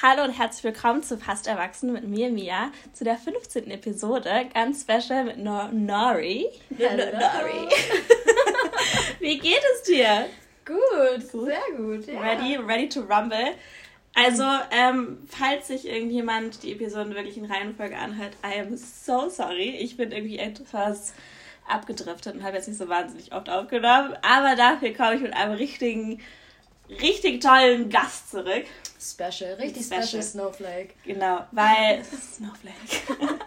Hallo und herzlich willkommen zu Fast Erwachsen mit mir, Mia, zu der 15. Episode, ganz special mit Nor Nori. Hello. Nori. Wie geht es dir? Gut, gut. sehr gut. Ja. Ready, ready to rumble. Also, ähm, falls sich irgendjemand die Episoden wirklich in Reihenfolge anhört, I am so sorry. Ich bin irgendwie etwas abgedriftet und habe jetzt nicht so wahnsinnig oft aufgenommen. Aber dafür komme ich mit einem richtigen, richtig tollen Gast zurück. Special, richtig special, special Snowflake. Genau, weil Snowflake.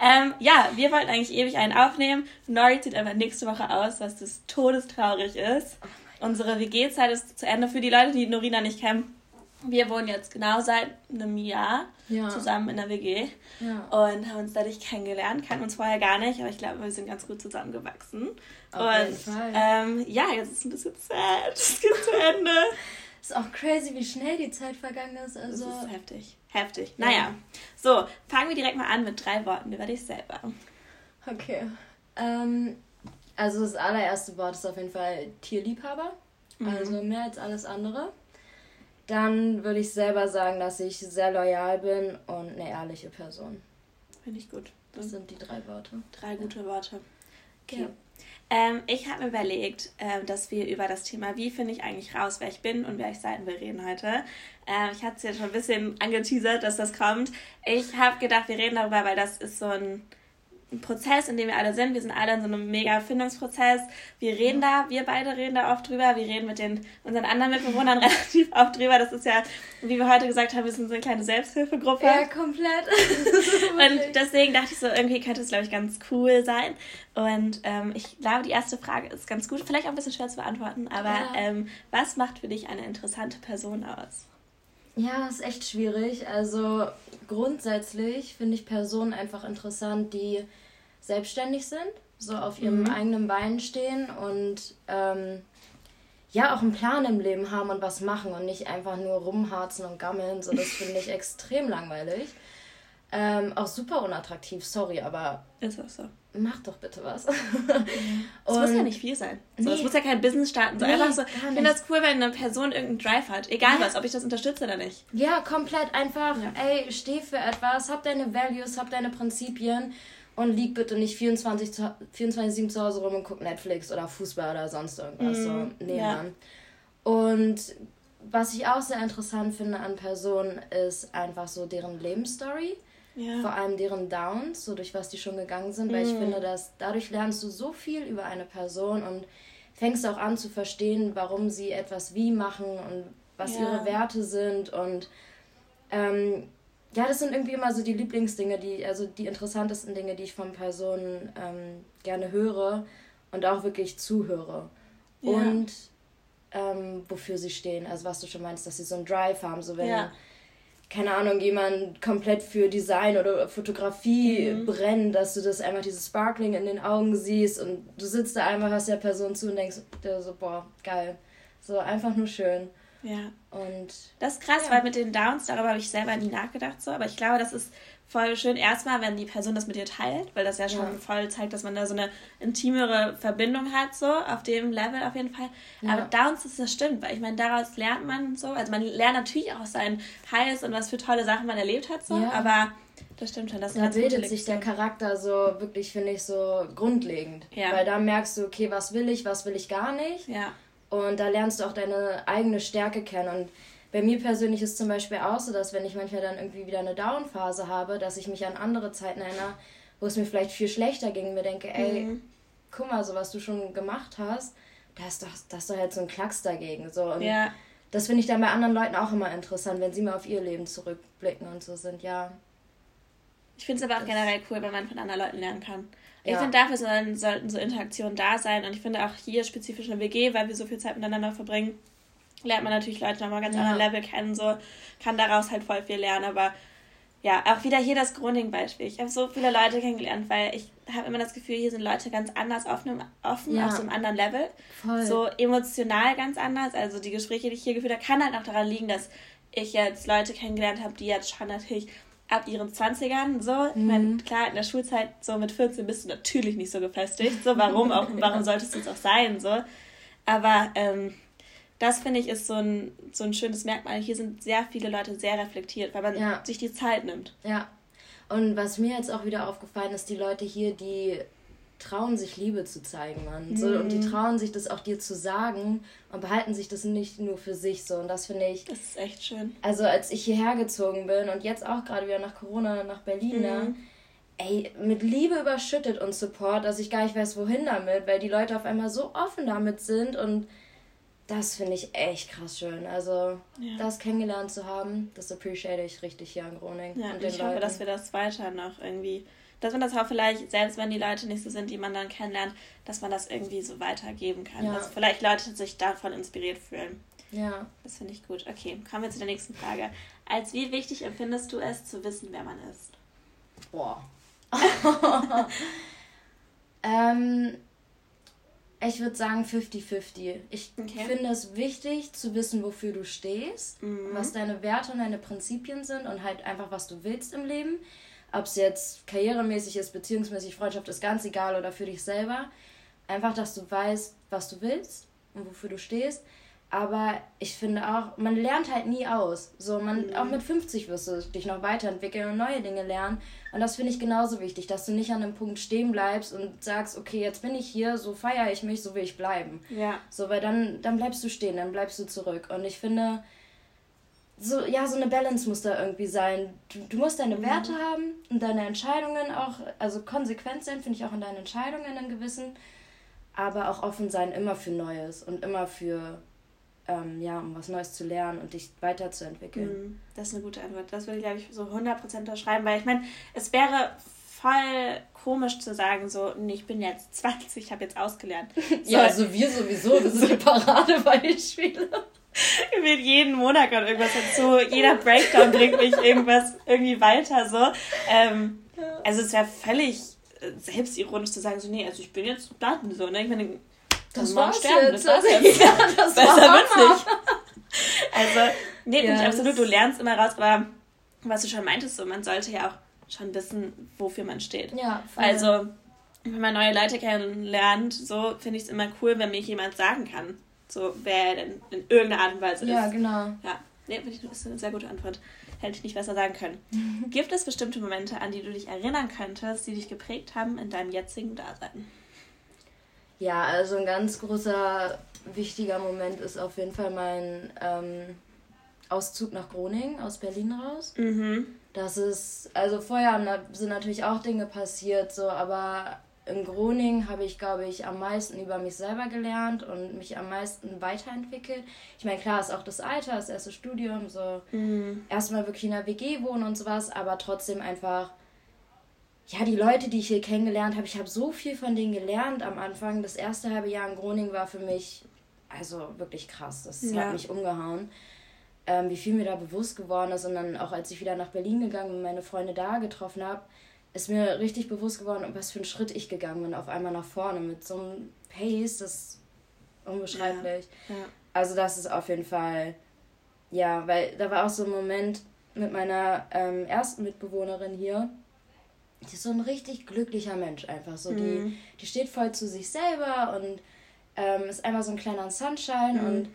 ähm, ja, wir wollten eigentlich ewig einen aufnehmen. Nori zieht aber nächste Woche aus, was das todestraurig ist. Oh Unsere WG-Zeit ist zu Ende für die Leute, die Norina nicht kennen. Wir wohnen jetzt genau seit einem Jahr ja. zusammen in der WG ja. und haben uns dadurch kennengelernt. Kannten uns vorher gar nicht, aber ich glaube, wir sind ganz gut zusammengewachsen. Und ähm, ja, jetzt ist es ein bisschen sad. Es geht zu Ende. ist auch crazy, wie schnell die Zeit vergangen ist. Also das ist heftig. Heftig. Ja. Naja, so, fangen wir direkt mal an mit drei Worten über dich selber. Okay. Ähm, also das allererste Wort ist auf jeden Fall Tierliebhaber. Mhm. Also mehr als alles andere. Dann würde ich selber sagen, dass ich sehr loyal bin und eine ehrliche Person. Finde ich gut. Das sind die drei Worte. Drei gute Worte. Okay. Ja. Ähm, ich habe mir überlegt, äh, dass wir über das Thema, wie finde ich eigentlich raus, wer ich bin und wer ich sein will, reden heute. Äh, ich hatte es ja schon ein bisschen angeteasert, dass das kommt. Ich habe gedacht, wir reden darüber, weil das ist so ein Prozess, in dem wir alle sind. Wir sind alle in so einem mega Findungsprozess. Wir reden da, wir beide reden da oft drüber. Wir reden mit den, unseren anderen Mitbewohnern relativ oft drüber. Das ist ja, wie wir heute gesagt haben, wir sind so eine kleine Selbsthilfegruppe. Ja, komplett. und deswegen dachte ich so, irgendwie könnte es, glaube ich, ganz cool sein. Und ähm, ich glaube, die erste Frage ist ganz gut, vielleicht auch ein bisschen schwer zu beantworten, aber ja. ähm, was macht für dich eine interessante Person aus? Ja, ist echt schwierig. Also grundsätzlich finde ich Personen einfach interessant, die selbstständig sind, so auf ihrem mhm. eigenen Bein stehen und ähm, ja auch einen Plan im Leben haben und was machen und nicht einfach nur rumharzen und gammeln. So, das finde ich extrem langweilig. Ähm, auch super unattraktiv, sorry, aber. Ist auch so. Mach doch bitte was. Es muss ja nicht viel sein. So, nee. Es muss ja kein Business starten. So nee, einfach so. Ich finde das cool, wenn eine Person irgendeinen Drive hat. Egal ja. was, ob ich das unterstütze oder nicht. Ja, komplett einfach, ja. ey, steh für etwas, hab deine Values, hab deine Prinzipien und lieg bitte nicht 24, 24 7 zu Hause rum und guck Netflix oder Fußball oder sonst irgendwas. Mm, so, mhm. nee, ja. Mann. Und was ich auch sehr interessant finde an Personen, ist einfach so deren Lebensstory. Ja. Vor allem deren Downs, so durch was die schon gegangen sind, weil mm. ich mhm. finde, dass dadurch lernst du so viel über eine Person und fängst auch an zu verstehen, warum sie etwas wie machen und was ja. ihre Werte sind und ähm, ja, das sind irgendwie immer so die Lieblingsdinge, die, also die interessantesten Dinge, die ich von Personen ähm, gerne höre und auch wirklich zuhöre. Ja. Und ähm, wofür sie stehen. Also was du schon meinst, dass sie so einen Drive haben, so wenn, ja. keine Ahnung, jemand komplett für Design oder Fotografie mhm. brennt, dass du das einfach dieses Sparkling in den Augen siehst und du sitzt da einfach, hast der Person zu und denkst so, boah, geil. So einfach nur schön. Ja. Und das ist krass, ja. weil mit den Downs, darüber habe ich selber nie nachgedacht so, aber ich glaube, das ist voll schön erstmal, wenn die Person das mit dir teilt, weil das ja schon ja. voll zeigt, dass man da so eine intimere Verbindung hat, so auf dem Level auf jeden Fall. Ja. Aber Downs ist das stimmt, weil ich meine, daraus lernt man so, also man lernt natürlich auch seinen Highs und was für tolle Sachen man erlebt hat, so, aber das stimmt schon. Das da bildet sich der Charakter so wirklich, finde ich, so grundlegend. Ja. Weil da merkst du, okay, was will ich, was will ich gar nicht. Ja. Und da lernst du auch deine eigene Stärke kennen. Und bei mir persönlich ist zum Beispiel auch so, dass wenn ich manchmal dann irgendwie wieder eine Down-Phase habe, dass ich mich an andere Zeiten erinnere, wo es mir vielleicht viel schlechter ging mir denke, ey, mhm. guck mal, so was du schon gemacht hast, da ist doch, das ist doch halt so ein Klacks dagegen. So. Und ja. das finde ich dann bei anderen Leuten auch immer interessant, wenn sie mal auf ihr Leben zurückblicken und so sind, ja. Ich finde es aber auch generell cool, wenn man von anderen Leuten lernen kann. Ich finde, dafür sollen, sollten so Interaktionen da sein. Und ich finde auch hier spezifisch in WG, weil wir so viel Zeit miteinander verbringen, lernt man natürlich Leute nochmal ganz ja. anderen Level kennen, so kann daraus halt voll viel lernen. Aber ja, auch wieder hier das Grunding-Beispiel. Ich habe so viele Leute kennengelernt, weil ich habe immer das Gefühl, hier sind Leute ganz anders offen, offen ja. auf so einem anderen Level. Voll. So emotional ganz anders. Also die Gespräche, die ich hier geführt habe, kann halt auch daran liegen, dass ich jetzt Leute kennengelernt habe, die jetzt schon natürlich ab ihren 20ern so. Ich meine, mhm. klar, in der Schulzeit so mit 14 bist du natürlich nicht so gefestigt. So, warum auch, warum solltest du es auch sein? So. Aber ähm, das finde ich ist so ein, so ein schönes Merkmal. Hier sind sehr viele Leute sehr reflektiert, weil man ja. sich die Zeit nimmt. Ja. Und was mir jetzt auch wieder aufgefallen ist, die Leute hier, die trauen sich Liebe zu zeigen, Mann. Mhm. So, und die mhm. trauen sich das auch dir zu sagen und behalten sich das nicht nur für sich so. Und das finde ich. Das ist echt schön. Also als ich hierher gezogen bin und jetzt auch gerade wieder nach Corona nach Berlin, ne, mhm. ey, mit Liebe überschüttet und Support, dass ich gar nicht weiß, wohin damit, weil die Leute auf einmal so offen damit sind und das finde ich echt krass schön. Also, ja. das kennengelernt zu haben, das appreciate ich richtig hier in Groningen. Ja, und ich hoffe, dass wir das weiter noch irgendwie dass man das auch vielleicht, selbst wenn die Leute nicht so sind, die man dann kennenlernt, dass man das irgendwie so weitergeben kann. Ja. Dass vielleicht Leute sich davon inspiriert fühlen. Ja. Das finde ich gut. Okay, kommen wir zu der nächsten Frage. Als wie wichtig empfindest du es, zu wissen, wer man ist? Boah. ähm, ich würde sagen 50-50. Ich okay. finde es wichtig zu wissen, wofür du stehst, mhm. was deine Werte und deine Prinzipien sind und halt einfach, was du willst im Leben. Ob es jetzt karrieremäßig ist, beziehungsmäßig Freundschaft, ist ganz egal oder für dich selber. Einfach, dass du weißt, was du willst und wofür du stehst. Aber ich finde auch, man lernt halt nie aus. So, man, mhm. auch mit 50 wirst du dich noch weiterentwickeln und neue Dinge lernen. Und das finde ich genauso wichtig, dass du nicht an einem Punkt stehen bleibst und sagst, okay, jetzt bin ich hier, so feiere ich mich, so will ich bleiben. Ja. So, weil dann, dann bleibst du stehen, dann bleibst du zurück. Und ich finde, so, ja, so eine Balance muss da irgendwie sein. Du, du musst deine mhm. Werte haben und deine Entscheidungen auch, also konsequent sein, finde ich auch in deinen Entscheidungen in gewissen, aber auch offen sein immer für Neues und immer für, ähm, ja, um was Neues zu lernen und dich weiterzuentwickeln. Mhm. Das ist eine gute Antwort. Das würde ich, glaube ich, so 100% unterschreiben, weil ich meine, es wäre voll komisch zu sagen, so, nee, ich bin jetzt 20, ich habe jetzt ausgelernt. So, ja, also wir sowieso, wir sind Paradebeispiele wird jeden Monat gerade irgendwas dazu. Jeder Breakdown bringt mich irgendwas irgendwie weiter so. Ähm, also es wäre völlig selbstironisch zu sagen, so, nee, also ich bin jetzt Daten so, ne? Ich meine, das war's sterben, jetzt. Das, war's jetzt. Ja, das Besser wird's nicht. Also, nee, yes. bin ich absolut, du lernst immer raus, aber was du schon meintest, so, man sollte ja auch schon wissen, wofür man steht. Ja, voll. Also, wenn man neue Leute kennenlernt, so finde ich es immer cool, wenn mir jemand sagen kann, so wer er denn in irgendeiner Art und Weise ist. Ja, genau. Ja, nee, das ist eine sehr gute Antwort. Hätte ich nicht besser sagen können. Gibt es bestimmte Momente, an die du dich erinnern könntest, die dich geprägt haben in deinem jetzigen Dasein? Ja, also ein ganz großer, wichtiger Moment ist auf jeden Fall mein ähm, Auszug nach Groningen aus Berlin raus. Mhm. Das ist, also vorher sind natürlich auch Dinge passiert, so, aber in Groningen habe ich, glaube ich, am meisten über mich selber gelernt und mich am meisten weiterentwickelt. Ich meine, klar ist auch das Alter, das erste Studium, so mhm. erstmal wirklich in der WG wohnen und sowas, aber trotzdem einfach, ja, die Leute, die ich hier kennengelernt habe, ich habe so viel von denen gelernt am Anfang. Das erste halbe Jahr in Groningen war für mich, also wirklich krass, das ja. hat mich umgehauen. Ähm, wie viel mir da bewusst geworden ist und dann auch als ich wieder nach Berlin gegangen und meine Freunde da getroffen habe, ist mir richtig bewusst geworden, was für einen Schritt ich gegangen bin, auf einmal nach vorne mit so einem Pace, das ist unbeschreiblich. Ja, ja. Also das ist auf jeden Fall, ja, weil da war auch so ein Moment mit meiner ähm, ersten Mitbewohnerin hier, die ist so ein richtig glücklicher Mensch einfach, so mhm. die, die steht voll zu sich selber und ähm, ist einfach so ein kleiner Sunshine mhm. und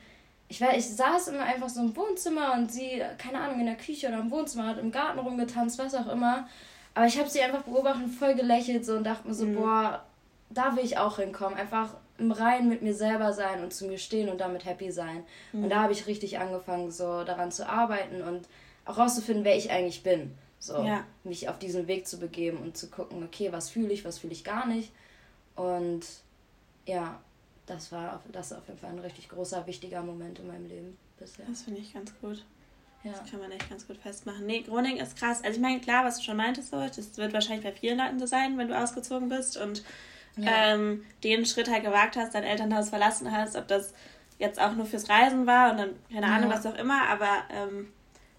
ich, war, ich saß immer einfach so im Wohnzimmer und sie, keine Ahnung, in der Küche oder im Wohnzimmer, hat im Garten rumgetanzt, was auch immer. Aber ich habe sie einfach beobachtet und voll gelächelt so und dachte mir so, mhm. boah, da will ich auch hinkommen. Einfach im Reinen mit mir selber sein und zu mir stehen und damit happy sein. Mhm. Und da habe ich richtig angefangen, so daran zu arbeiten und auch rauszufinden, wer ich eigentlich bin. So, ja. mich auf diesen Weg zu begeben und zu gucken, okay, was fühle ich, was fühle ich gar nicht. Und ja, das war das auf jeden Fall ein richtig großer, wichtiger Moment in meinem Leben bisher. Das finde ich ganz gut. Ja. Das kann man echt ganz gut festmachen. Nee, Groningen ist krass. Also ich meine, klar, was du schon meintest, so, das wird wahrscheinlich bei vielen Leuten so sein, wenn du ausgezogen bist und ja. ähm, den Schritt halt gewagt hast, dein Elternhaus verlassen hast, ob das jetzt auch nur fürs Reisen war und dann, keine Ahnung, was auch immer, aber ähm,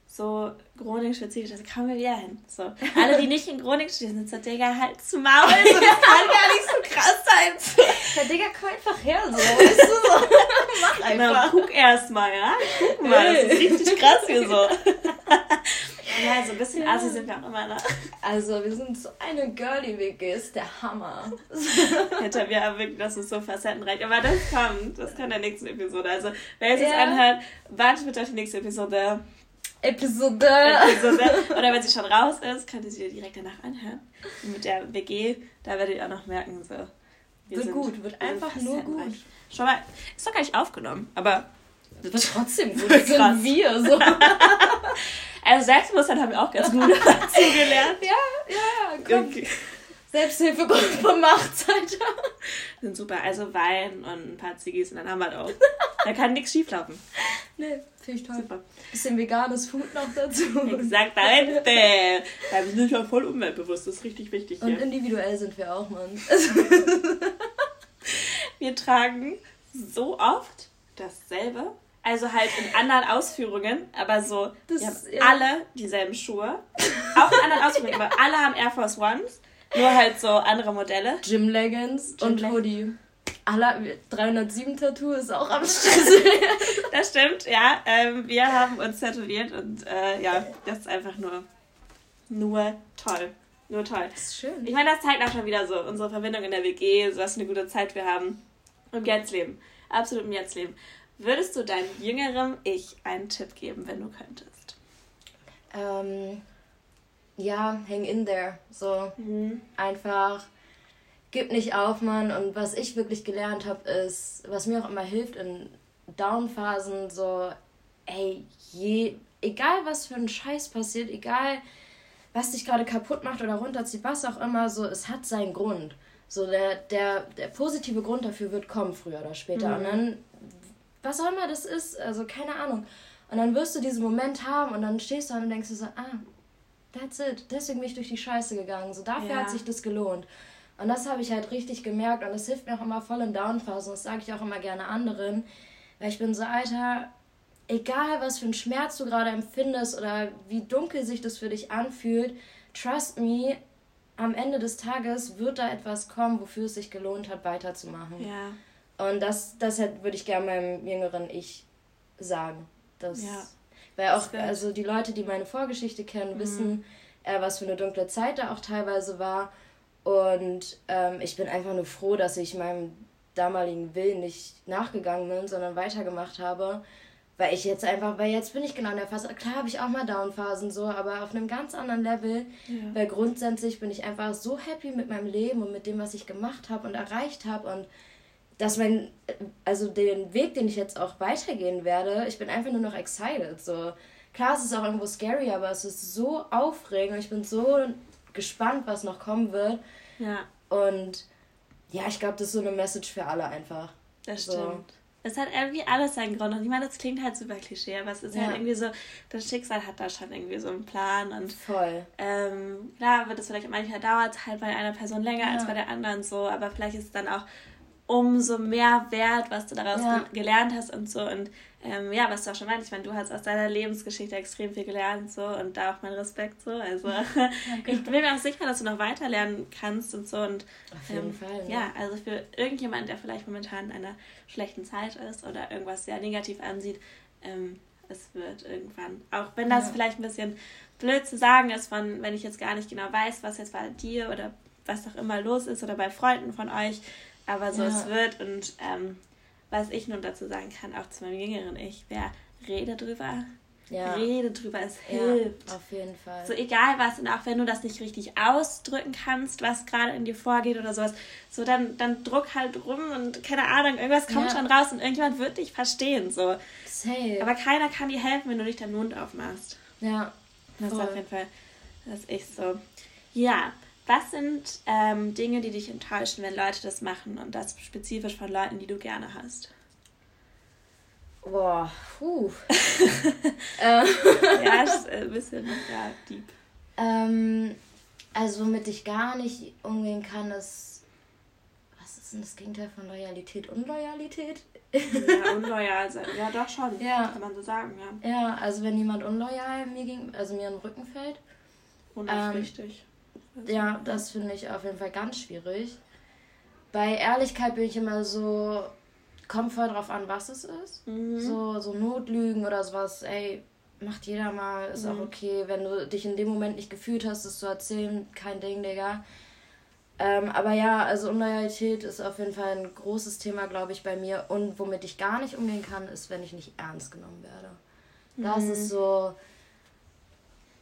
so Groningen-spezifisch, das kommen wir wieder hin. So. Alle, die nicht in Groningen stehen, sind so, Digga, halt zu Maul, so, das kann gar nicht so krass sein. Ja, Digga, komm einfach her, so, weißt du, so. Mach einfach. Na, guck erst mal, ja? Guck mal, das ist richtig krass hier so. ja, so ein bisschen ja. assi sind wir auch immer, ne? Also, wir sind so eine Girly-WG, ist der Hammer. Hinter mir aber wirklich, das ist so facettenreich. Aber das kommt, das kann in der nächsten Episode. Also, wer es ja. jetzt anhört, wartet bitte auf die nächste Episode. Episode. Episode. Oder wenn sie schon raus ist, könnt ihr sie direkt danach anhören. Und mit der WG, da werdet ihr auch noch merken, so. Wir wird gut, wird einfach nur gut. Schau mal, ist doch gar nicht aufgenommen, aber das wird trotzdem gut. Das sind wir so. also Selbstbewusstsein haben wir auch ganz gut dazu gelernt. Ja, ja, komm. Okay. Selbsthilfegruppe macht's, Alter. Sind super. Also Wein und ein paar Ziggis und dann haben wir das auch. Da kann nichts schieflaufen. Nee, finde ich toll. Super. Bisschen veganes Food noch dazu. Exaktamente. Da sind wir voll umweltbewusst. Das ist richtig wichtig hier. Und individuell sind wir auch, Mann. wir tragen so oft dasselbe. Also halt in anderen Ausführungen, aber so, das, wir haben ja. alle dieselben Schuhe. Auch in anderen Ausführungen, aber alle haben Air Force Ones. Nur halt so andere Modelle. Gym Leggings Gym und Hoodie. Alla, 307 Tattoo ist auch am Schlüssel. das stimmt, ja. Ähm, wir haben uns tätowiert und äh, ja, das ist einfach nur, nur toll. Nur toll. Das ist schön. Ich meine, das zeigt auch schon wieder so unsere Verbindung in der WG, so was für eine gute Zeit wir haben. Im Jetzt-Leben. Absolut im Jetzt-Leben. Würdest du deinem jüngeren Ich einen Tipp geben, wenn du könntest? Ähm, ja, hang in there. So mhm. einfach gib nicht auf, Mann. Und was ich wirklich gelernt habe, ist, was mir auch immer hilft in Downphasen, so, ey, je, egal was für ein Scheiß passiert, egal was dich gerade kaputt macht oder runterzieht, was auch immer, so, es hat seinen Grund. So, der, der, der positive Grund dafür wird kommen, früher oder später. Mhm. Und dann, was auch immer das ist, also keine Ahnung. Und dann wirst du diesen Moment haben und dann stehst du da und denkst du so, ah, That's it. Deswegen bin ich durch die Scheiße gegangen. So dafür ja. hat sich das gelohnt. Und das habe ich halt richtig gemerkt und das hilft mir auch immer voll in Downphasen. Das sage ich auch immer gerne anderen. Weil ich bin so, Alter, egal was für einen Schmerz du gerade empfindest oder wie dunkel sich das für dich anfühlt, trust me, am Ende des Tages wird da etwas kommen, wofür es sich gelohnt hat, weiterzumachen. Ja. Und das, das würde ich gerne meinem jüngeren Ich sagen. Das, ja. Weil auch, also die Leute, die meine Vorgeschichte kennen, mhm. wissen, äh, was für eine dunkle Zeit da auch teilweise war. Und ähm, ich bin einfach nur froh, dass ich meinem damaligen Willen nicht nachgegangen bin, sondern weitergemacht habe. Weil ich jetzt einfach, weil jetzt bin ich genau in der Phase, klar habe ich auch mal Downphasen so, aber auf einem ganz anderen Level. Ja. Weil grundsätzlich bin ich einfach so happy mit meinem Leben und mit dem, was ich gemacht habe und erreicht habe und dass mein, also den Weg, den ich jetzt auch weitergehen werde, ich bin einfach nur noch excited. So. Klar, es ist auch irgendwo scary, aber es ist so aufregend und ich bin so gespannt, was noch kommen wird. Ja. Und ja, ich glaube, das ist so eine Message für alle einfach. Das so. stimmt. Es hat irgendwie alles seinen Grund. Und ich meine, das klingt halt super klischee, aber es ist halt ja. halt irgendwie so, das Schicksal hat da schon irgendwie so einen Plan. Und Voll. Ähm, klar wird es vielleicht manchmal dauert halt bei einer Person länger ja. als bei der anderen so, aber vielleicht ist es dann auch umso mehr wert, was du daraus ja. gelernt hast und so. Und ähm, ja, was du auch schon meinst, ich meine, du hast aus deiner Lebensgeschichte extrem viel gelernt so und da auch mein Respekt so. Also ich bin mir auch sicher, dass du noch weiter lernen kannst und so. Und, Auf jeden ähm, Fall. Ja. ja, also für irgendjemand, der vielleicht momentan in einer schlechten Zeit ist oder irgendwas sehr negativ ansieht, ähm, es wird irgendwann, auch wenn das ja. vielleicht ein bisschen blöd zu sagen ist, von wenn ich jetzt gar nicht genau weiß, was jetzt bei dir oder was auch immer los ist oder bei Freunden von euch, aber so ja. es wird und ähm, was ich nun dazu sagen kann, auch zu meinem jüngeren Ich, wer rede drüber. Ja. Rede drüber, es hilft. Ja, auf jeden Fall. So egal was, und auch wenn du das nicht richtig ausdrücken kannst, was gerade in dir vorgeht oder sowas, so dann, dann druck halt rum und keine Ahnung, irgendwas kommt ja. schon raus und irgendjemand wird dich verstehen. So. Safe. Aber keiner kann dir helfen, wenn du nicht deinen Mund aufmachst. Ja. Das ist auf jeden Fall, das ist so. Ja, was sind ähm, Dinge, die dich enttäuschen, wenn Leute das machen und das spezifisch von Leuten, die du gerne hast? Boah, puh. Ähm. ja, ist ein bisschen ja, deep. Ähm, also, womit ich gar nicht umgehen kann, ist. Was ist denn das Gegenteil von Loyalität? Unloyalität? ja, unloyal sein. Ja, doch schon. Ja. Kann man so sagen, ja. Ja, also wenn jemand unloyal mir ging, also mir in den Rücken fällt. Unaufrichtig. Ähm, ja, das finde ich auf jeden Fall ganz schwierig. Bei Ehrlichkeit bin ich immer so, kommt voll drauf an, was es ist. Mhm. So, so Notlügen oder sowas, ey, macht jeder mal, ist mhm. auch okay. Wenn du dich in dem Moment nicht gefühlt hast, das zu erzählen, kein Ding, Digga. Ähm, aber ja, also Unloyalität ist auf jeden Fall ein großes Thema, glaube ich, bei mir. Und womit ich gar nicht umgehen kann, ist, wenn ich nicht ernst genommen werde. Das mhm. ist so,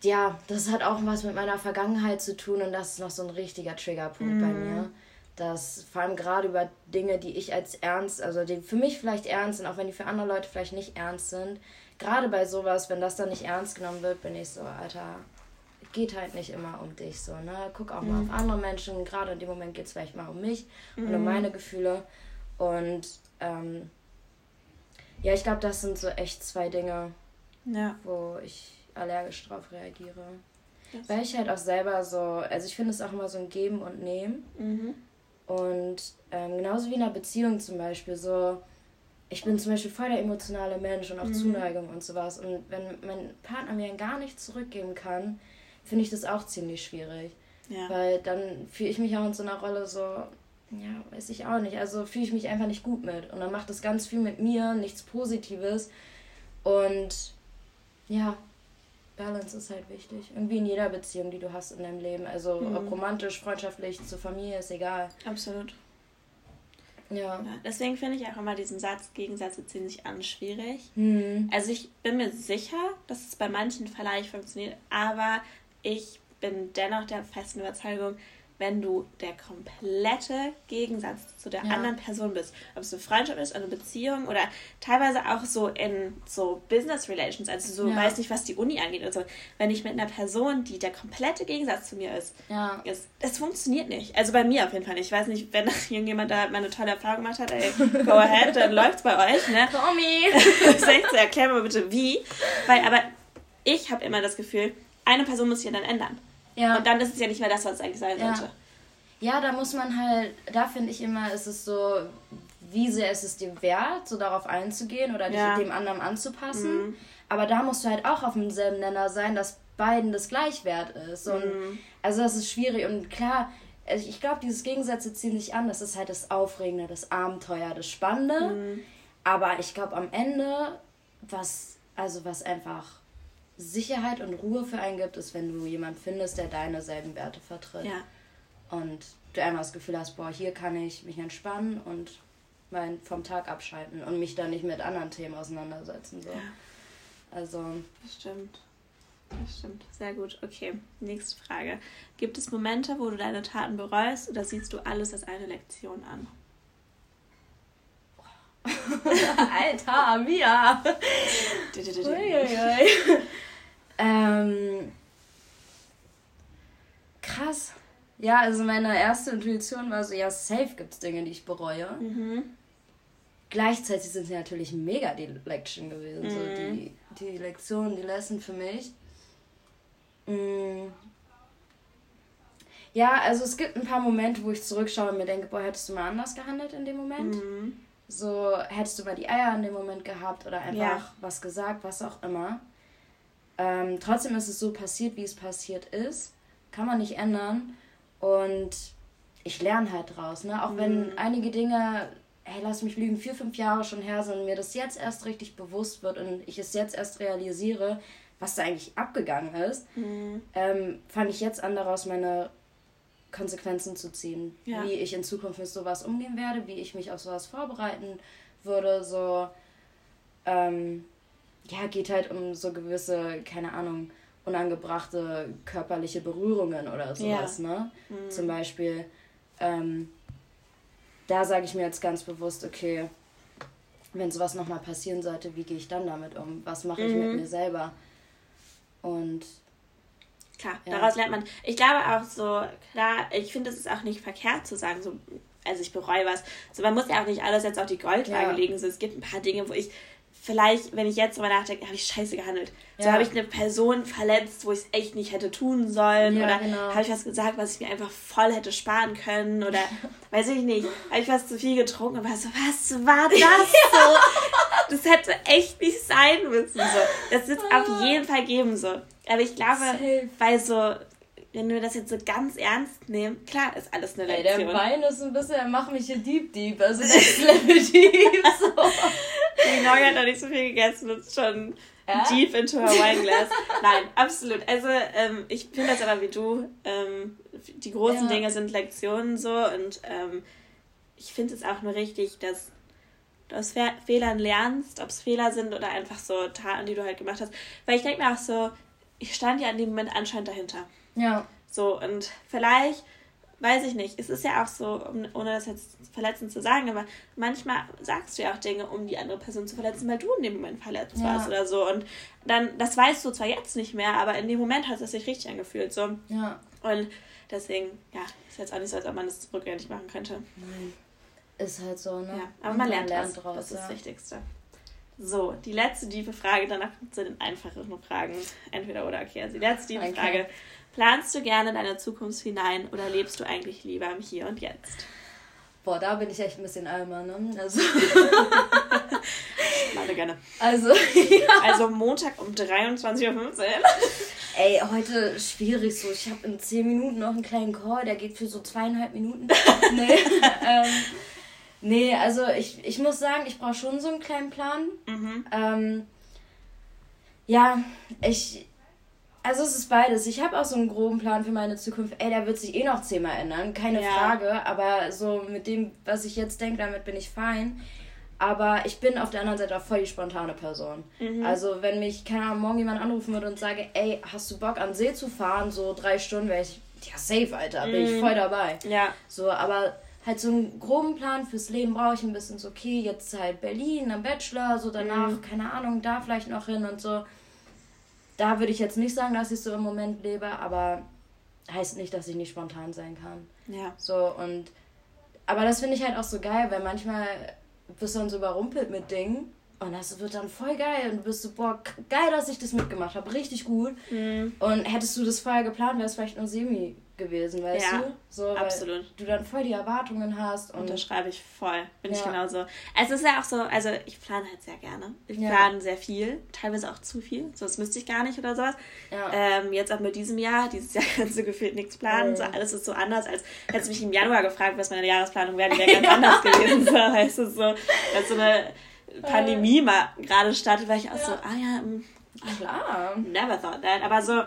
ja, das hat auch was mit meiner Vergangenheit zu tun und das ist noch so ein richtiger Triggerpunkt mhm. bei mir. Dass vor allem gerade über Dinge, die ich als ernst, also die für mich vielleicht ernst sind, auch wenn die für andere Leute vielleicht nicht ernst sind, gerade bei sowas, wenn das dann nicht ernst genommen wird, bin ich so, Alter, geht halt nicht immer um dich so, ne? Guck auch mhm. mal auf andere Menschen, gerade in dem Moment geht es vielleicht mal um mich mhm. und um mhm. meine Gefühle. Und ähm, ja, ich glaube, das sind so echt zwei Dinge, ja. wo ich allergisch drauf reagiere. Yes. Weil ich halt auch selber so, also ich finde es auch immer so ein Geben und Nehmen. Mhm. Und ähm, genauso wie in einer Beziehung zum Beispiel, so, ich bin zum Beispiel voll der emotionale Mensch und auch mhm. Zuneigung und sowas. Und wenn mein Partner mir gar nichts zurückgeben kann, finde ich das auch ziemlich schwierig. Ja. Weil dann fühle ich mich auch in so einer Rolle so, ja, weiß ich auch nicht. Also fühle ich mich einfach nicht gut mit. Und dann macht das ganz viel mit mir, nichts Positives. Und ja, Balance ist halt wichtig. Irgendwie in jeder Beziehung, die du hast in deinem Leben. Also mhm. ob romantisch, freundschaftlich, zur Familie, ist egal. Absolut. Ja. ja deswegen finde ich auch immer diesen Satz, Gegensätze ziemlich an schwierig. Mhm. Also ich bin mir sicher, dass es bei manchen vielleicht funktioniert, aber ich bin dennoch der festen Überzeugung, wenn du der komplette Gegensatz zu der ja. anderen Person bist. Ob es eine Freundschaft ist, eine Beziehung oder teilweise auch so in so Business Relations, also so ja. weiß nicht, was die Uni angeht und so. Wenn ich mit einer Person, die der komplette Gegensatz zu mir ist, ja. ist das funktioniert nicht. Also bei mir auf jeden Fall nicht. Ich weiß nicht, wenn irgendjemand da mal eine tolle Erfahrung gemacht hat, ey, go ahead, dann läuft's bei euch, ne? Tommy! so, erklär mir bitte wie. Weil, aber ich habe immer das Gefühl, eine Person muss sich ja dann ändern. Ja. Und dann ist es ja nicht mehr das, was es eigentlich sein sollte. Ja, da muss man halt, da finde ich immer, ist es so, wie sehr ist es dir wert, so darauf einzugehen oder dich ja. dem anderen anzupassen. Mhm. Aber da musst du halt auch auf demselben Nenner sein, dass beiden das gleich wert ist. Und mhm. also das ist schwierig. Und klar, also ich glaube, dieses Gegensätze ziehen sich an. Das ist halt das Aufregende, das Abenteuer, das Spannende. Mhm. Aber ich glaube, am Ende, was, also was einfach Sicherheit und Ruhe für einen gibt, ist, wenn du jemanden findest, der deine selben Werte vertritt. Ja. Und du einmal das Gefühl hast, boah, hier kann ich mich entspannen und mein, vom Tag abschalten und mich dann nicht mit anderen Themen auseinandersetzen. So. Ja. Also. Das stimmt. Das stimmt. Sehr gut. Okay, nächste Frage. Gibt es Momente, wo du deine Taten bereust oder siehst du alles als eine Lektion an? Alter, Mia! ähm, krass. Ja, also meine erste Intuition war so, ja, safe gibt es Dinge, die ich bereue. Mhm. Gleichzeitig sind sie natürlich mega die Lection gewesen. Mhm. So die, die Lektion, die Lesson für mich. Mhm. Ja, also es gibt ein paar Momente, wo ich zurückschaue und mir denke, boah, hättest du mal anders gehandelt in dem Moment. Mhm. So, hättest du mal die Eier in dem Moment gehabt oder einfach ja. was gesagt, was auch immer. Ähm, trotzdem ist es so passiert, wie es passiert ist. Kann man nicht ändern. Und ich lerne halt draus. Ne? Auch mhm. wenn einige Dinge, hey, lass mich lügen, vier, fünf Jahre schon her sind und mir das jetzt erst richtig bewusst wird und ich es jetzt erst realisiere, was da eigentlich abgegangen ist, mhm. ähm, fange ich jetzt an, daraus meine Konsequenzen zu ziehen. Ja. Wie ich in Zukunft mit sowas umgehen werde, wie ich mich auf sowas vorbereiten würde. So, ähm, ja, geht halt um so gewisse, keine Ahnung, unangebrachte körperliche Berührungen oder sowas, ja. ne? Mhm. Zum Beispiel, ähm, da sage ich mir jetzt ganz bewusst, okay, wenn sowas nochmal passieren sollte, wie gehe ich dann damit um? Was mache ich mhm. mit mir selber? Und Klar, ja. daraus lernt man. Ich glaube auch so, klar, ich finde, es ist auch nicht verkehrt zu sagen, so, also ich bereue was. So, man muss ja auch nicht alles jetzt auf die Goldwaage ja. legen. So, es gibt ein paar Dinge, wo ich vielleicht, wenn ich jetzt drüber nachdenke, habe ich scheiße gehandelt. Ja. So habe ich eine Person verletzt, wo ich es echt nicht hätte tun sollen. Ja, oder genau. habe ich was gesagt, was ich mir einfach voll hätte sparen können. Oder weiß ich nicht, habe ich was zu viel getrunken und war so, was war das so? Das hätte echt nicht sein müssen. So. Das wird es auf ah. jeden Fall geben. so. Aber ich glaube, Safe. weil so wenn wir das jetzt so ganz ernst nehmen, klar ist alles eine Lektion. Ey, der Wein ist ein bisschen, er macht mich hier deep deep, also Next Level deep, so. Die Nog hat noch nicht so viel gegessen und ist schon deep into her wine glass. Nein, absolut. Also ähm, ich finde das aber wie du. Ähm, die großen ja. Dinge sind Lektionen so und ähm, ich finde es auch nur richtig, dass du aus Fehlern lernst, ob es Fehler sind oder einfach so Taten, die du halt gemacht hast. Weil ich denke mir auch so, ich stand ja in dem Moment anscheinend dahinter. Ja. So, und vielleicht, weiß ich nicht, es ist ja auch so, ohne das jetzt verletzend zu sagen, aber manchmal sagst du ja auch Dinge, um die andere Person zu verletzen, weil du in dem Moment verletzt ja. warst oder so. Und dann, das weißt du zwar jetzt nicht mehr, aber in dem Moment hat es sich richtig angefühlt. So. Ja. Und deswegen, ja, ist jetzt auch nicht so, als ob man das rückgängig machen könnte. Nein. Ist halt so, ne? Ja, aber man, man lernt, lernt draus. Das ist das Wichtigste. So, die letzte tiefe Frage, danach zu den einfacheren Fragen. Entweder oder, okay. Also die letzte tiefe okay. Frage. Planst du gerne deine Zukunft hinein oder lebst du eigentlich lieber im Hier und Jetzt? Boah, da bin ich echt ein bisschen almer, ne? Also. Meine gerne. Also, ja. Also Montag um 23.15 Uhr. Ey, heute schwierig so. Ich habe in 10 Minuten noch einen kleinen Call, der geht für so zweieinhalb Minuten. nee. ähm, Nee, also ich, ich muss sagen, ich brauche schon so einen kleinen Plan. Mhm. Ähm, ja, ich. Also es ist beides. Ich habe auch so einen groben Plan für meine Zukunft. Ey, der wird sich eh noch zehnmal ändern, keine ja. Frage. Aber so mit dem, was ich jetzt denke, damit bin ich fein. Aber ich bin auf der anderen Seite auch voll die spontane Person. Mhm. Also wenn mich, keine Ahnung, morgen jemand anrufen würde und sage, ey, hast du Bock an See zu fahren, so drei Stunden, wäre ich, ja, safe, Alter, bin mhm. ich voll dabei. Ja. So, aber halt so einen groben Plan fürs Leben brauche ich ein bisschen so, okay, jetzt halt Berlin am Bachelor, so danach, mhm. keine Ahnung, da vielleicht noch hin und so. Da würde ich jetzt nicht sagen, dass ich so im Moment lebe, aber heißt nicht, dass ich nicht spontan sein kann. Ja. So und aber das finde ich halt auch so geil, weil manchmal bist du dann so überrumpelt mit Dingen und das wird dann voll geil und du bist so, boah, geil, dass ich das mitgemacht habe, richtig gut. Mhm. Und hättest du das vorher geplant, wäre es vielleicht nur semi gewesen, weißt ja, du? So, absolut. du dann voll die Erwartungen hast. Und Unterschreibe ich voll. Bin ja. ich genauso. Es ist ja auch so, also ich plane halt sehr gerne. Ich ja. plane sehr viel, teilweise auch zu viel. So, das müsste ich gar nicht oder sowas. Ja. Ähm, jetzt auch mit diesem Jahr, dieses Jahr kannst du gefühlt nichts planen. Mhm. So, alles ist so anders, als hättest du mich im Januar gefragt, was meine Jahresplanung wäre, die wäre ganz anders gewesen. So, weißt du, so, als so eine Pandemie mal gerade startet, war ich auch so, ah ja, mh, mm, klar. Never thought that. Aber so,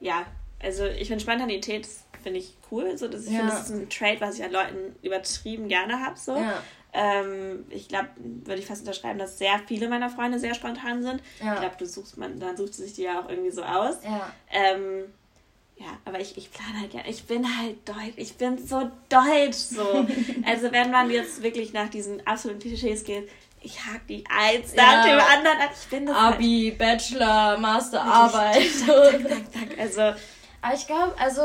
ja, also ich finde Spontanität finde ich cool. So, dass ich ja. finde, das ist ein Trade, was ich an Leuten übertrieben gerne habe. So. Ja. Ähm, ich glaube, würde ich fast unterschreiben, dass sehr viele meiner Freunde sehr spontan sind. Ja. Ich glaube, du suchst man, dann sucht sich die ja auch irgendwie so aus. Ja. Ähm, ja, aber ich, ich plane halt ja, ich bin halt deutsch, ich bin so deutsch so. also wenn man jetzt wirklich nach diesen absoluten Klischees geht, ich hake die eins nach dem anderen an. Ich bin das Abi, halt. Bachelor, Masterarbeit. Also, aber ich glaube, also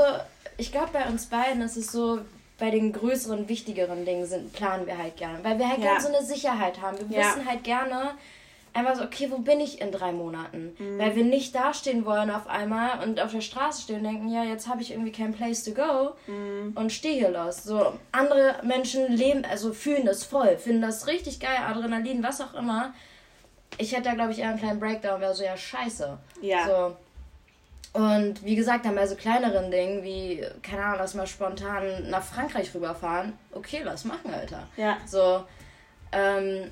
ich glaube, bei uns beiden ist es so, bei den größeren, wichtigeren Dingen sind, planen wir halt gerne. Weil wir halt ja. gerne so eine Sicherheit haben. Wir ja. wissen halt gerne einfach so, okay, wo bin ich in drei Monaten? Mhm. Weil wir nicht dastehen wollen auf einmal und auf der Straße stehen und denken, ja, jetzt habe ich irgendwie kein Place to go mhm. und stehe hier los. So, andere Menschen leben, also fühlen das voll, finden das richtig geil, Adrenalin, was auch immer. Ich hätte da, glaube ich, eher einen kleinen Breakdown, wäre so, ja, scheiße. Ja. So. Und wie gesagt, dann bei so kleineren Dingen wie, keine Ahnung, lass mal spontan nach Frankreich rüberfahren. Okay, lass machen, Alter. Ja. So, ähm,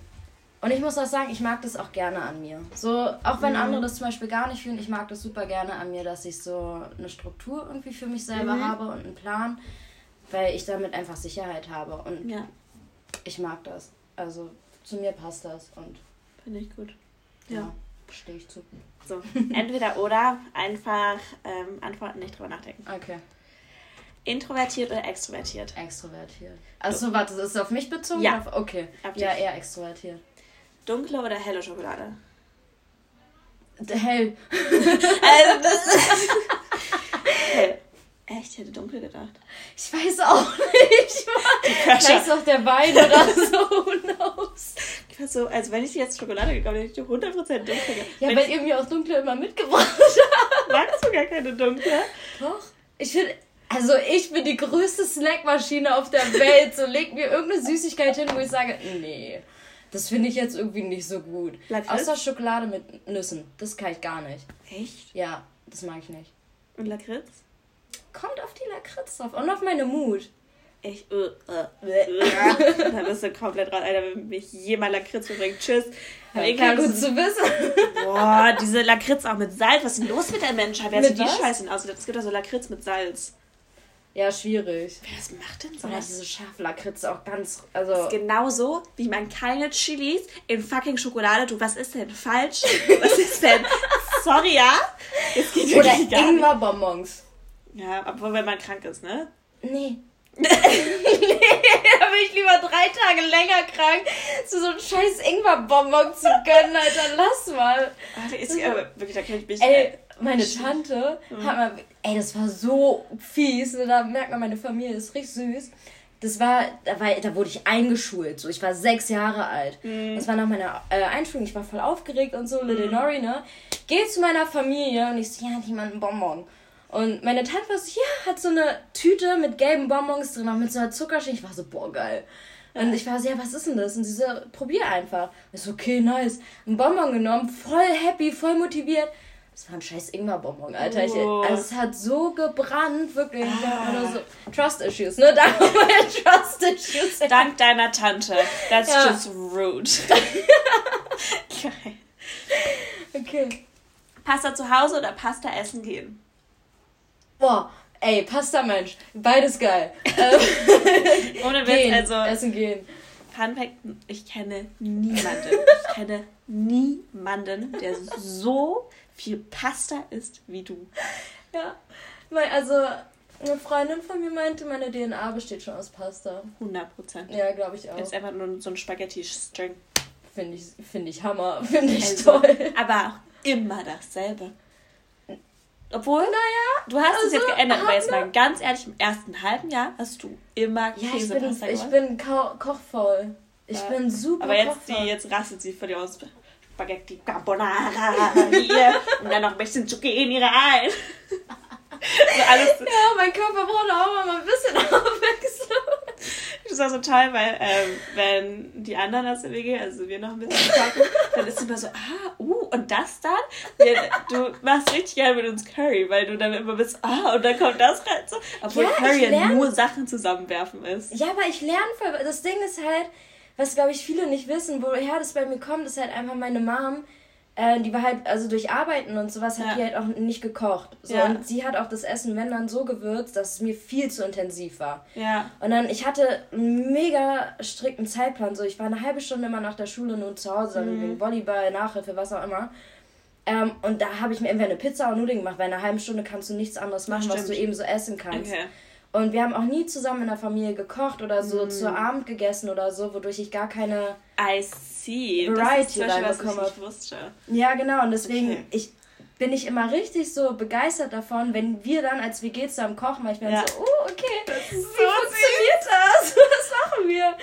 und ich muss auch sagen, ich mag das auch gerne an mir. So, auch wenn mhm. andere das zum Beispiel gar nicht fühlen, ich mag das super gerne an mir, dass ich so eine Struktur irgendwie für mich selber mhm. habe und einen Plan, weil ich damit einfach Sicherheit habe. Und ja. ich mag das. Also zu mir passt das und. Finde ich gut. Ja. ja Stehe ich zu. So, entweder oder, einfach ähm, antworten, nicht drüber nachdenken. Okay. Introvertiert oder extrovertiert? Extrovertiert. Also, warte, das ist auf mich bezogen? Ja. Auf, okay. Auf ja, eher extrovertiert. Dunkle oder helle Schokolade? Hell. also, das ist. hell. Echt, ich hätte dunkel gedacht. Ich weiß auch nicht. Vielleicht ist auch der Wein oder so. Who knows? So, also wenn ich jetzt Schokolade gekauft hätte, hätte ich 100% dunkel Ja, wenn weil ich irgendwie auch dunkle immer mitgebracht habe. Magst du gar keine dunkle? Doch. Ich finde, also ich bin die größte Snackmaschine auf der Welt. So leg mir irgendeine Süßigkeit hin, wo ich sage, nee, das finde ich jetzt irgendwie nicht so gut. Lakritz? Außer Schokolade mit Nüssen. Das kann ich gar nicht. Echt? Ja, das mag ich nicht. Und Lakritz? Kommt auf die Lakritz drauf und auf meine Mut. Ich, uh, uh, uh, dann bist du komplett raus. Alter, wenn mich jemand Lakritz bringt, tschüss. Ja, ja, gut zu wissen. Boah, diese Lakritz auch mit Salz. Was ist denn los mit der Menschheit? Wer sieht die Scheiße aus? Es gibt also Lakritz mit Salz. Ja, schwierig. Wer macht denn so? Oder diese Schaflakritze auch ganz. Also das ist genauso, wie man keine Chilis in fucking Schokolade tut. Was ist denn falsch? Was ist denn? Sorry, ja? Das geht Oder Ingwer-Bonbons. Ja, obwohl, wenn man krank ist, ne? Nee. nee, da bin ich lieber drei Tage länger krank, zu so einem scheiß Ingwer-Bonbon zu gönnen, Alter. Lass mal. Ach, ist, aber wirklich, da kann ich mich. Ey, meine Tante mhm. hat mal, ey, das war so fies, ne, da merkt man, meine Familie ist richtig süß. Das war, da, war, da wurde ich eingeschult, so, ich war sechs Jahre alt. Mhm. Das war nach meiner äh, Einschulung, ich war voll aufgeregt und so, Little mhm. Nori, ne. Geh zu meiner Familie und ich so, ja, hat jemand einen Bonbon? Und meine Tante war so, ja, hat so eine Tüte mit gelben Bonbons drin, auch mit so einer Zuckerschicht. Ich war so, boah, geil. Und ich war so, ja, was ist denn das? Und sie so, probier einfach. Ich so, okay, nice. Ein Bonbon genommen, voll happy, voll motiviert. Das war ein scheiß Ingwer-Bonbon, Alter. Ich, also es hat so gebrannt, wirklich. Ah. So, Trust Issues, ne? Dank Trust Issues. Dank deiner Tante. That's ja. just rude. Geil. Okay. Pasta zu Hause oder Pasta essen gehen? Boah, ey, Pasta Mensch. Beides geil. Ohne Witz, gehen, also. Essen gehen. Fun Fact, ich kenne niemanden. Ich kenne niemanden, der so viel Pasta isst wie du. Ja, also eine Freundin von mir meinte, meine DNA besteht schon aus Pasta. 100 Prozent. Ja, glaube ich auch. Ist einfach nur so ein Spaghetti-String. Finde ich, find ich Hammer. Finde ich also, toll. Aber auch immer dasselbe. Obwohl, naja, du hast also, es jetzt also, geändert, aber jetzt mal ganz ehrlich, im ersten halben Jahr hast du immer ja, Käsepasta ich bin, ich bin ko kochvoll. Ich ja. bin super Aber jetzt, die, jetzt rastet sie völlig aus. Spaghetti Carbonara hier und dann noch ein bisschen Zucchini rein. so alles. Ja, mein Körper braucht auch mal ein bisschen Abwechslung. Das war so toll, weil ähm, wenn die anderen aus der WG, also wir noch ein bisschen kochen, dann ist immer so, ah, uh, und das dann? Ja, du machst richtig gerne mit uns Curry, weil du dann immer bist, ah, und dann kommt das rein. So. Obwohl ja, Curry ja nur Sachen zusammenwerfen ist. Ja, aber ich lerne voll. Das Ding ist halt, was glaube ich viele nicht wissen, woher das bei mir kommt, ist halt einfach meine Mom. Äh, die war halt, also durch Arbeiten und sowas hat ja. die halt auch nicht gekocht. So, ja. Und sie hat auch das Essen, wenn dann, so gewürzt, dass es mir viel zu intensiv war. Ja. Und dann, ich hatte einen mega strikten Zeitplan. So, ich war eine halbe Stunde immer nach der Schule nur zu Hause, mhm. wegen Volleyball, Nachhilfe, was auch immer. Ähm, und da habe ich mir entweder eine Pizza oder Nudeln gemacht, weil in einer halben Stunde kannst du nichts anderes machen, was du eben so essen kannst. Okay. Und wir haben auch nie zusammen in der Familie gekocht oder so mm. zu Abend gegessen oder so, wodurch ich gar keine I see. Variety reinbekomme. Ja, genau. Und deswegen, okay. ich bin ich immer richtig so begeistert davon, wenn wir dann als WG zusammen kochen, weil ich bin ja. so, oh, okay, das ist so wie funktioniert das? Was machen wir?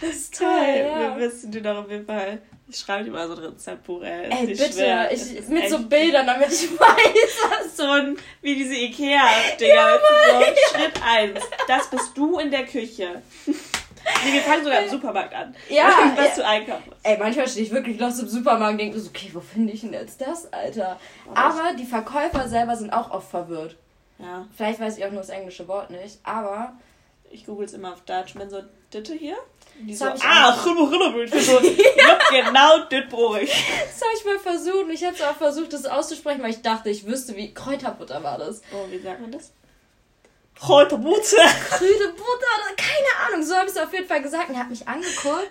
Das ist toll. Ja. Wissen dir doch auf jeden Fall ich schreibe dir mal so ein Rezeptbuch, ey. Ey, bitte. Schwer. Ich, mit so Bildern, damit ich weiß. so ein, wie diese Ikea-Dinger. Ja, so, Schritt 1. Das bist du in der Küche. Nee, wir fangen sogar im Supermarkt an. Ja. Was ja. zu einkaufen. Ey, manchmal stehe ich wirklich los im Supermarkt und denke so, okay, wo finde ich denn jetzt das, Alter? Oh, aber die Verkäufer selber sind auch oft verwirrt. Ja. Vielleicht weiß ich auch nur das englische Wort nicht, aber. Ich google es immer auf Dutch. Wenn so, Ditte hier? Die so, ah, Rille, Rille, ich so, genau das brauche ich. Das habe ich mal versucht. Ich habe auch versucht, das auszusprechen, weil ich dachte, ich wüsste, wie Kräuterbutter war das. Oh, wie sagt man das? Kräuterbutter. Kräuterbutter, keine Ahnung. So habe ich es auf jeden Fall gesagt. Und er hat mich angeguckt.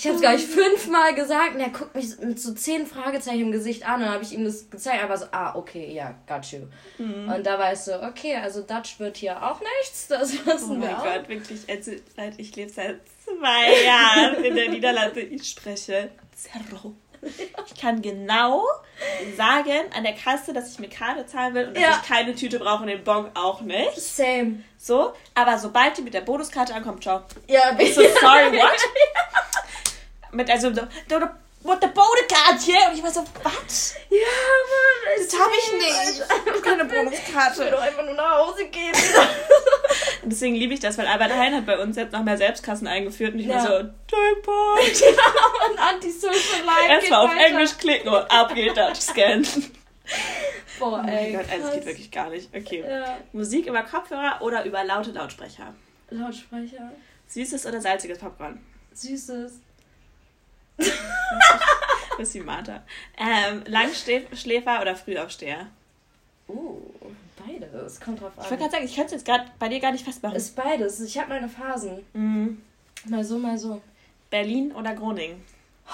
Ich habe es, glaube ich, fünfmal gesagt und er guckt mich mit so zehn Fragezeichen im Gesicht an und dann habe ich ihm das gezeigt. Er war so, ah, okay, ja, got you. Mhm. Und da weißt du, okay, also Dutch wird hier auch nichts. Das wissen oh wir auch. Oh mein Gott, wirklich, also, ich lebe seit zwei Jahren in der Niederlande. Ich spreche Zerro. Ich kann genau sagen an der Kasse, dass ich mit Karte zahlen will und dass ja. ich keine Tüte brauche und den Bon auch nicht. Same. So, aber sobald die mit der Bonuskarte ankommt, ciao. Ja, ich so, sorry, what? mit also so, what the Bonekarte? Und ich war so, was? Ja, Mann. Das habe ich nicht. Ich habe keine Bonuskarte. Ich will doch einfach nur nach Hause gehen. deswegen liebe ich das, weil Albert Hein hat bei uns jetzt noch mehr Selbstkassen eingeführt und ich ja. war so, Jackpot. ja, und Anti-Social Life Erstmal auf weiter. Englisch klicken und ab geht Dutch Scan. Boah, ey. Oh mein Gott, also, das geht wirklich gar nicht. Okay. Ja. Musik über Kopfhörer oder über laute Lautsprecher? Lautsprecher. Süßes oder salziges Popcorn? Süßes. Wie Martha. Ähm, Langschläfer oder Frühaufsteher? Uh, beides. Kommt drauf an. Ich wollte gerade sagen, ich könnte es jetzt gerade bei dir gar nicht festmachen. Ist beides. Ich habe meine Phasen. Mhm. Mal so, mal so. Berlin oder Groningen?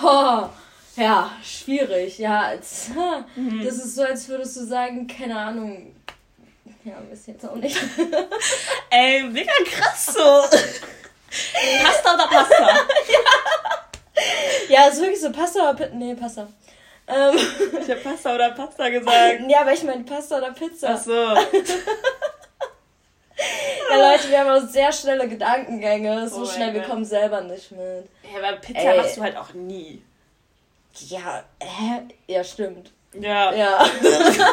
Oh, ja, schwierig. Ja, als, Mhm. das ist so, als würdest du sagen, keine Ahnung. Ja, ihr jetzt auch nicht. Ey, mega krass so. Pasta oder Pasta? Ja, ist wirklich so Pasta oder Pizza. Nee, Pasta. Ähm, Ich habe Pasta oder Pasta gesagt. ja, aber ich meine Pasta oder Pizza. Ach so. Ja, Leute, wir haben auch sehr schnelle Gedankengänge. So Oh schnell, wir kommen selber nicht mit. Ja, aber Pizza Ey. machst du halt auch nie. Ja, hä? Ja, stimmt. Ja. Ja.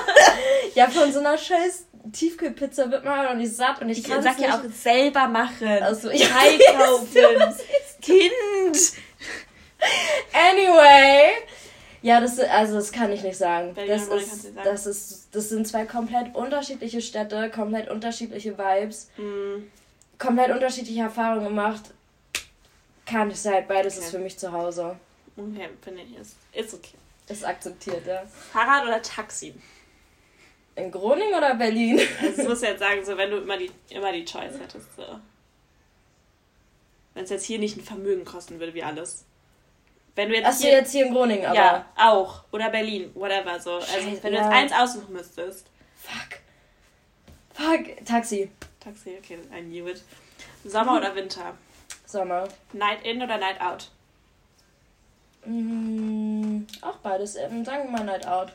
ja, von so einer scheiß Tiefkühlpizza wird man auch nicht satt und ich, Ich kann sag ja auch selber machen. Also, ja, Einkaufen. Kind. Anyway. Ja, das also das kann ich nicht sagen. Berlin Das ist, sagen. das ist das sind zwei komplett unterschiedliche Städte, komplett unterschiedliche Vibes, Mhm. komplett unterschiedliche Erfahrungen gemacht. Kann nicht sein, beides Okay. ist für mich zu Hause. Okay, finde ich, ist, ist okay. Ist akzeptiert, ja. Fahrrad oder Taxi? In Groningen oder Berlin? Also, das musst du jetzt sagen, so, wenn du immer die, immer die Choice hättest. So. Wenn es jetzt hier nicht ein Vermögen kosten würde, wie alles. Wenn du jetzt Achso, hier. jetzt hier in Groningen, aber. ja, auch. Oder Berlin, whatever. So. Also, Scheiße, wenn du ja. jetzt eins aussuchen müsstest. Fuck. Fuck. Taxi. Taxi, okay, I knew it. Sommer oder Winter? Sommer. Night in oder Night out? Mm, auch beides. Ähm, sagen wir mal Night Out.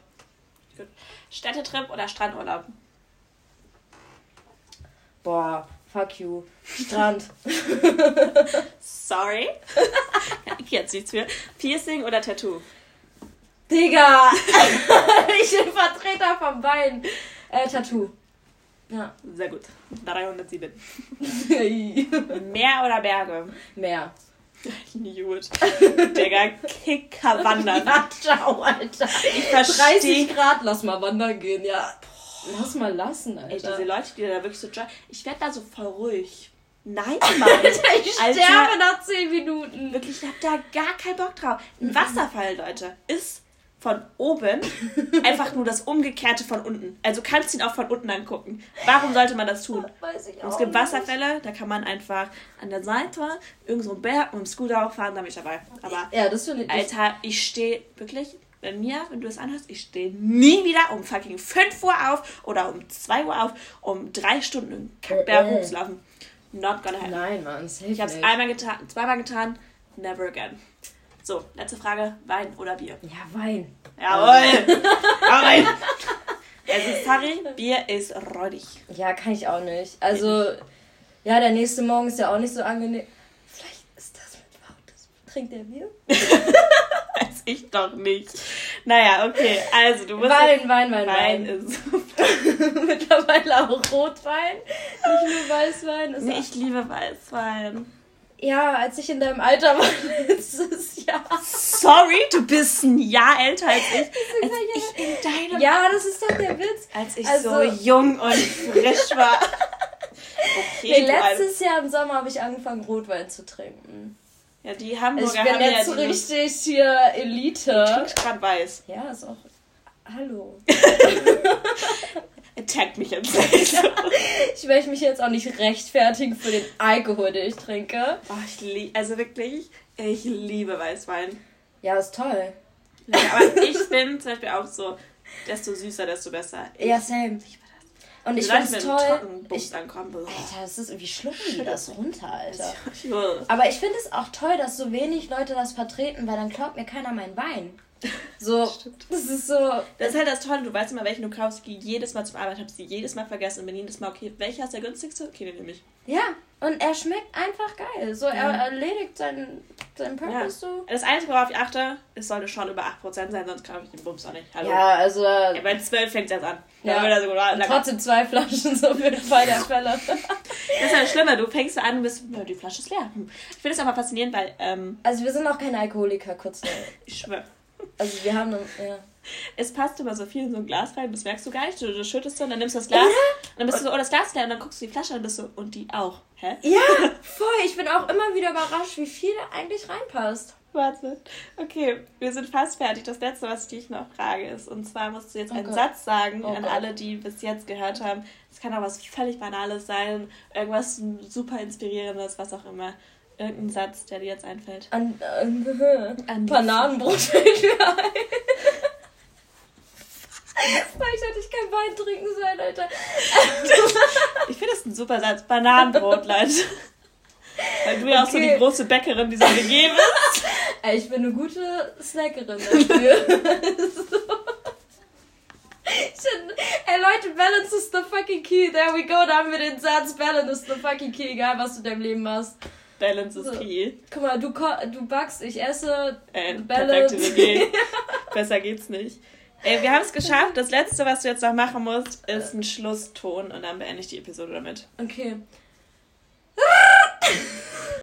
Städtetrip oder Strandurlaub? Boah, fuck you. Strand. Sorry. jetzt nichts für. Piercing oder Tattoo? Digga! ich bin Vertreter vom Bein. Äh, Tattoo. Ja. Sehr gut. 307. Meer oder Berge? Knew it. Digga, Kicker wandern. Ja, ciao, Alter. Ich verstehe 30 Grad, lass mal wandern gehen, ja. Lass mal lassen, Ey, Alter. diese Leute, die da wirklich so Ich werde da so voll ruhig. Nein, Mann. ich Alter. sterbe nach 10 Minuten. Wirklich, ich hab da gar keinen Bock drauf. Ein Wasserfall, Leute, ist von oben einfach nur das Umgekehrte von unten. Also kannst du ihn auch von unten angucken. Warum sollte man das tun? Weiß ich Und es auch gibt nicht. Wasserfälle, da kann man einfach an der Seite irgend so einen Berg mit dem Scooter hochfahren, da bin ich dabei. Aber Ja, das finde ich. Alter, ich stehe wirklich, bei mir, wenn du es anhörst, ich stehe nie wieder um fucking 5 Uhr auf oder um 2 Uhr auf, um drei Stunden einen Kackberg hochzulaufen. Not gonna happen. Nein, Mann, safe Ich habe es einmal getan, zweimal getan, never again. So, letzte Frage, Wein oder Bier? Ja, Wein. Jawohl! Jawohl! Also, sorry, Bier ist räudig. Ja, kann ich auch nicht. Also, ja, der nächste Morgen ist ja auch nicht so angenehm. Vielleicht ist das mit Lautes. Trinkt der Bier? Ich doch nicht. Naja, okay, also du musst... Wein, Wein, Wein, Wein Wein. ist... Mittlerweile auch Rotwein, nicht nur Weißwein. Ist Nee, ich liebe Weißwein. ja, als ich in deinem Alter war letztes Jahr. Sorry, du bist ein Jahr älter als ich. Als ich in deinem... Ja, das ist doch der Witz. Als ich Also- so jung und frisch war. Okay, Nee, letztes Jahr im Sommer habe ich angefangen, Rotwein zu trinken. Ja, die Ich Hamburger bin haben jetzt ja richtig hier Elite. trinkst grad weiß. Ja, ist auch. Hallo. Attackt mich jetzt. Ich möchte mich jetzt auch nicht rechtfertigen für den Alkohol, den ich trinke. Oh, ich lieb, also wirklich, ich liebe Weißwein. Ja, ist toll. Ja, aber ich bin zum Beispiel auch so, desto süßer, desto besser. Ich Ja, same. Und ich finde es toll. Ich, ankommen. Alter, das ist, wie schlucken die das runter, Alter? Aber ich finde es auch toll, dass so wenig Leute das vertreten, weil dann klaut mir keiner meinen Wein. So, Stimmt. das ist so. Das ist halt das Tolle, du weißt immer, welchen du kaufst. Ich gehe jedes Mal zur Arbeit, habe sie jedes Mal vergessen und bin jedes Mal, okay, welcher ist der günstigste? Okay, den nehme ich. Ja, und er schmeckt einfach geil. So, er Ja. erledigt seinen, seinen Purpose so. Das Einzige, worauf ich achte, es sollte schon über 8% sein, sonst kaufe ich den Bums auch nicht. Hallo. Ja, also. Ja, bei 12 fängt es erst an. Ja. Ja. Er so lang. trotzdem zwei Flaschen, so für den Fall der Fälle. Das ist ja das Schlimme, du fängst an und bist, "Nö, die Flasche ist leer. Ich finde es aber faszinierend, weil, ähm, Also, wir sind auch keine Alkoholiker, kurz. ich schwöre. Also, wir haben. Ja. es passt immer so viel in so ein Glas rein, das merkst du gar nicht. Du, du schüttest so und dann nimmst du das Glas ja. und dann bist du so, oh, das Glas leer und dann guckst du die Flasche und bist so, und die auch. Hä? Ja, voll. Ich bin auch immer wieder überrascht, wie viel da eigentlich reinpasst. Warte. Okay, wir sind fast fertig. Das letzte, was ich dich noch frage, ist, und zwar musst du jetzt oh einen Gott. Satz sagen oh an Gott. alle, die bis jetzt gehört haben. Es kann auch was völlig Banales sein, irgendwas super Inspirierendes, was auch immer. Irgendein Satz, der dir jetzt einfällt. An, äh, an Bananenbrot fällt mir ein. Vielleicht hätte ich kein Wein trinken sollen, Alter. ich finde das ein super Satz. Bananenbrot, Leute. Weil du ja auch so die große Bäckerin dieser WG bist. Ey, ich bin eine gute Snackerin dafür. Ey Leute, Balance is the fucking key. There we go, da haben wir den Satz. Balance is the fucking key, egal was du in deinem Leben machst. Balance is so. key. Guck mal, du, du backst, ich esse. Ey, Balance. Perfekte. Besser geht's nicht. Ey, wir haben es geschafft. Das letzte, was du jetzt noch machen musst, ist ein Schlusston und dann beende ich die Episode damit. Okay.